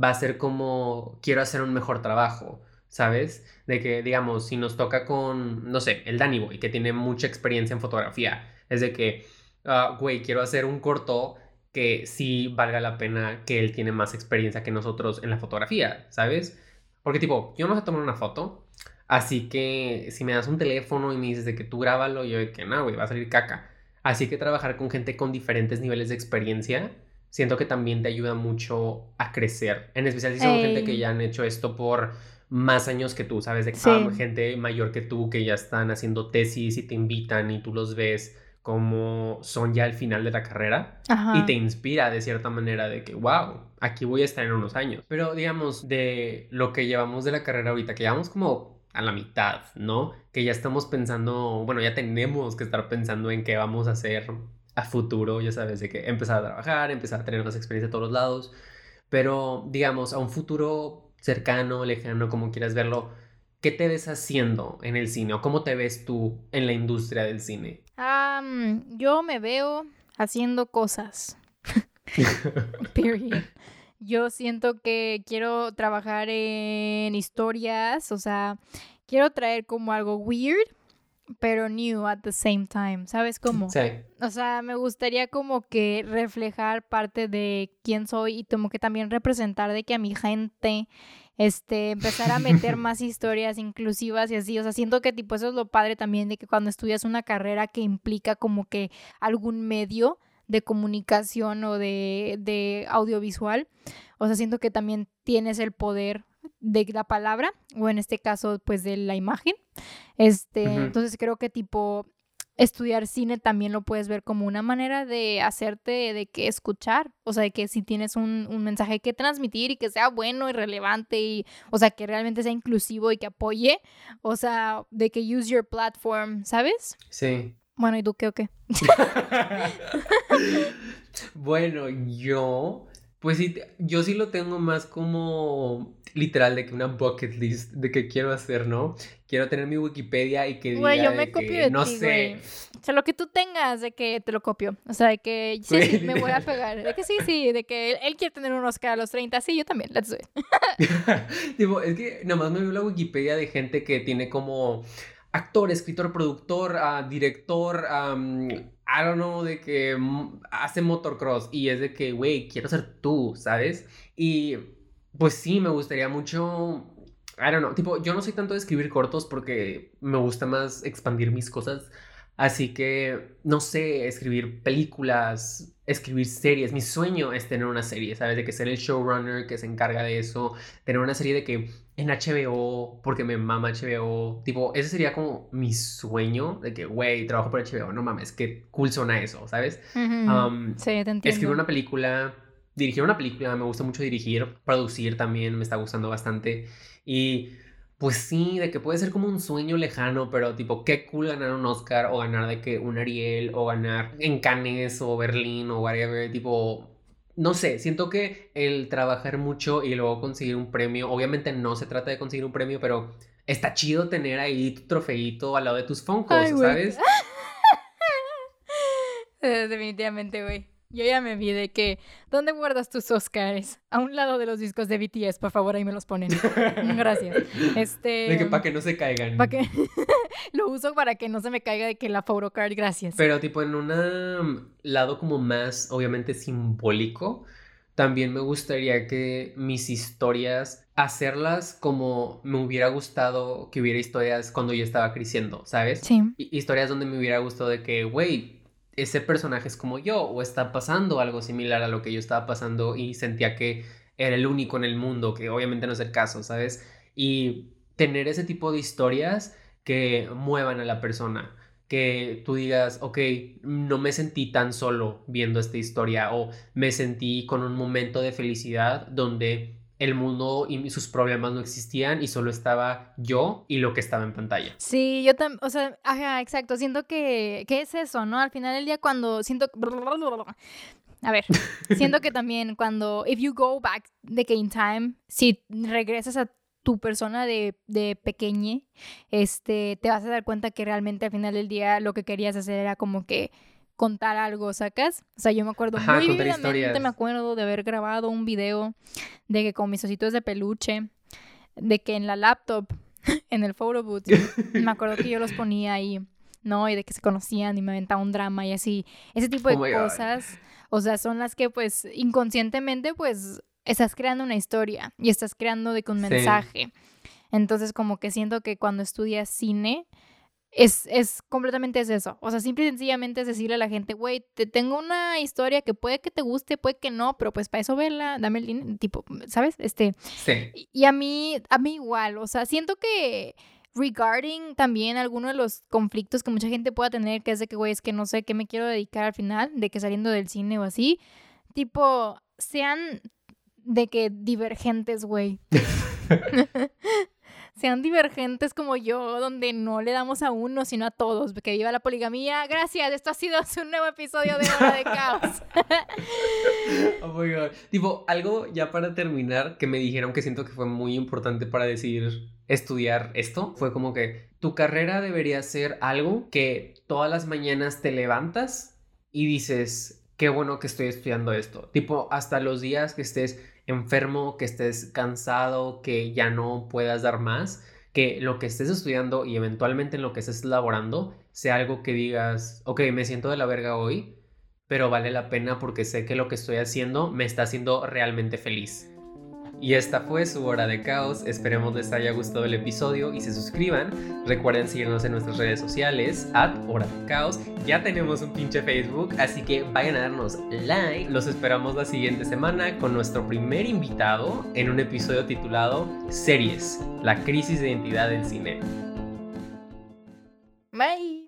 va a ser como, quiero hacer un mejor trabajo. ¿sabes? De que, digamos, si nos toca con, no sé, el Danny Boy, que tiene mucha experiencia en fotografía, es de que, ah, güey, quiero hacer un corto que sí valga la pena que él tiene más experiencia que nosotros en la fotografía, ¿sabes? Porque tipo, yo no sé tomar una foto, así que si me das un teléfono y me dices de que tú grábalo, yo de que no, güey, va a salir caca. Así que trabajar con gente con diferentes niveles de experiencia, siento que también te ayuda mucho a crecer. En especial si son gente que ya han hecho esto por más años que tú, ¿sabes? De gente mayor que tú que ya están haciendo tesis y te invitan y tú los ves como son ya al final de la carrera y te inspira de cierta manera de que, wow, aquí voy a estar en unos años. Pero digamos, de lo que llevamos de la carrera ahorita, que llevamos como a la mitad, ¿no? Que ya estamos pensando, bueno, ya tenemos que estar pensando en qué vamos a hacer a futuro, ya sabes, de que empezar a trabajar, empezar a tener más experiencia de todos lados, pero digamos, a un futuro cercano, lejano, como quieras verlo, ¿qué te ves haciendo en el cine o cómo te ves tú en la industria del cine? yo me veo haciendo cosas. Period. Yo siento que quiero trabajar en historias, o sea, quiero traer como algo weird, pero new at the same time, ¿sabes cómo? Sí. O sea, me gustaría como que reflejar parte de quién soy y como que también representar de que a mi gente este, empezar a meter más historias inclusivas y así, o sea, siento que tipo eso es lo padre también de que cuando estudias una carrera que implica como que algún medio de comunicación o de, de audiovisual, o sea, siento que también tienes el poder de la palabra o en este caso pues de la imagen. Este, entonces creo que tipo estudiar cine también lo puedes ver como una manera de hacerte de que escuchar, o sea, de que si tienes un, un mensaje que transmitir y que sea bueno y relevante y, o sea, que realmente sea inclusivo y que apoye, o sea, de que use your platform, ¿sabes? Sí. Bueno, ¿y tú qué o qué? bueno, yo, pues sí, yo sí lo tengo más como literal de que una bucket list de que quiero hacer, ¿no? Quiero tener mi Wikipedia y que Güey, diga yo me de copio que, de no ti, sé, güey. O sea, lo que tú tengas, de que te lo copio. O sea, de que sí, Güey, sí, me voy a pegar. De que sí, sí, de que él, quiere tener un Oscar a los 30. Sí, yo también. Let's do it. tipo, es que nada más me veo la Wikipedia de gente que tiene como actor, escritor, productor, ah, director, am, I don't know, de que hace motocross y es de que, güey, quiero ser tú, ¿sabes? Y pues sí, me gustaría mucho, I don't know, tipo, yo no soy tanto de escribir cortos porque me gusta más expandir mis cosas. Así que, no sé, escribir películas, escribir series. Mi sueño es tener una serie, ¿sabes? De que ser el showrunner que se encarga de eso. Tener una serie de que en HBO, porque me mama HBO. Tipo, ese sería como mi sueño de que, güey, trabajo por HBO. No mames, qué cool suena eso, ¿sabes? Um, sí, te entiendo. Escribir una película, dirigir una película, me gusta mucho dirigir, producir también, me está gustando bastante. Y pues sí, de que puede ser como un sueño lejano, pero tipo, qué cool ganar un Oscar o ganar de que un Ariel o ganar en Cannes o Berlín o whatever, tipo, no sé, siento que el trabajar mucho y luego conseguir un premio, obviamente no se trata de conseguir un premio, pero está chido tener ahí tu trofeito al lado de tus Funkos. ¿sabes? Eh, Definitivamente, güey. Yo ya me vi de que, ¿dónde guardas tus Oscars? A un lado de los discos de BTS, por favor, ahí me los ponen. Gracias. Este. De que para que no se caigan. pa' que- Lo uso para que no se me caiga de que la photocard, gracias. Pero tipo en un lado como más obviamente simbólico, también me gustaría que mis historias, hacerlas como me hubiera gustado que hubiera historias cuando yo estaba creciendo, ¿sabes? Sí. Hi- Historias donde me hubiera gustado de que, güey, ese personaje es como yo o está pasando algo similar a lo que yo estaba pasando y sentía que era el único en el mundo, que obviamente no es el caso, ¿sabes? Y tener ese tipo de historias que muevan a la persona, que tú digas, ok, no me sentí tan solo viendo esta historia o me sentí con un momento de felicidad donde el mundo y sus problemas no existían y solo estaba yo y lo que estaba en pantalla. Sí, yo también, o sea, ajá, exacto, siento que, que es eso, ¿no? Al final del día cuando siento... A ver, siento que también cuando, if you go back de que in time, si regresas a tu persona de, de pequeñe, este, te vas a dar cuenta que realmente al final del día lo que querías hacer era como que contar algo, ¿sacas? O sea, yo me acuerdo Ajá, muy vividamente, me acuerdo de haber grabado un video de que con mis ositos de peluche, de que en la laptop, en el photo booth, me acuerdo que yo los ponía ahí, ¿no? Y de que se conocían y me aventaba un drama y así. Ese tipo de Oh my God. cosas, o sea, son las que pues inconscientemente pues estás creando una historia y estás creando de que un Sí. mensaje. Entonces como que siento que cuando estudias cine es, es completamente es eso. O sea, simple y sencillamente es decirle a la gente, güey, te tengo una historia que puede que te guste, puede que no, pero pues para eso verla, dame el dinero, tipo, ¿sabes? Este, Sí. y- y a mí, a mí igual, o sea, siento que regarding también alguno de los conflictos que mucha gente pueda tener, que es de que, güey, es que no sé qué me quiero dedicar al final, de que saliendo del cine o así, tipo, sean de que divergentes, güey. sean divergentes como yo, donde no le damos a uno, sino a todos. Que viva la poligamía. Gracias, esto ha sido un nuevo episodio de Hora de Caos. Oh my God. Tipo, algo ya para terminar que me dijeron que siento que fue muy importante para decidir estudiar esto fue como que tu carrera debería ser algo que todas las mañanas te levantas y dices, qué bueno que estoy estudiando esto. Tipo, hasta los días que estés enfermo, que estés cansado, que ya no puedas dar más, que lo que estés estudiando y eventualmente en lo que estés laborando sea algo que digas, ok, me siento de la verga hoy, pero vale la pena porque sé que lo que estoy haciendo me está haciendo realmente feliz. Y esta fue su hora de caos. Esperemos les haya gustado el episodio y se suscriban. Recuerden seguirnos en nuestras redes sociales, at hora de caos. Ya tenemos un pinche Facebook, así que vayan a darnos like. Los esperamos la siguiente semana con nuestro primer invitado en un episodio titulado Series, la crisis de identidad del cine. Bye.